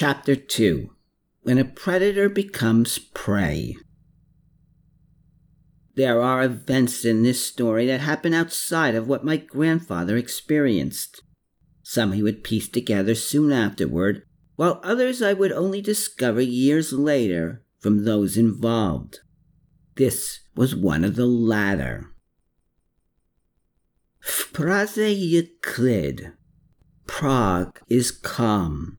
Chapter 2 When a Predator Becomes Prey. There are events in this story that happen outside of what my grandfather experienced. Some he would piece together soon afterward, while others I would only discover years later from those involved. This was one of the latter. W Praze Euclid. Prague is calm.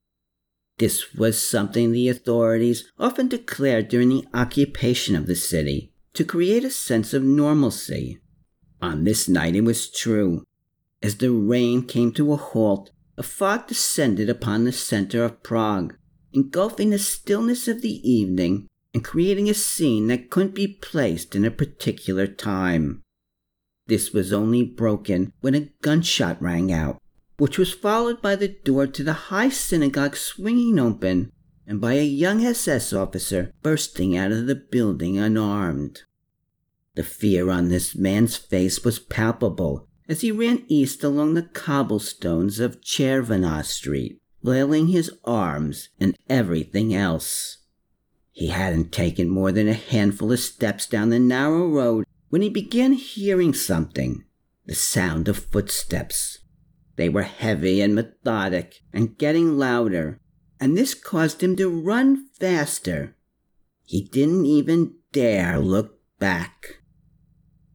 This was something the authorities often declared during the occupation of the city to create a sense of normalcy. On this night it was true. As the rain came to a halt, a fog descended upon the center of Prague, engulfing the stillness of the evening and creating a scene that couldn't be placed in a particular time. This was only broken when a gunshot rang out which was followed by the door to the high synagogue swinging open and by a young SS officer bursting out of the building unarmed. The fear on this man's face was palpable as he ran east along the cobblestones of Chervana Street, flailing his arms and everything else. He hadn't taken more than a handful of steps down the narrow road when he began hearing something the sound of footsteps they were heavy and methodic and getting louder, and this caused him to run faster. He didn't even dare look back.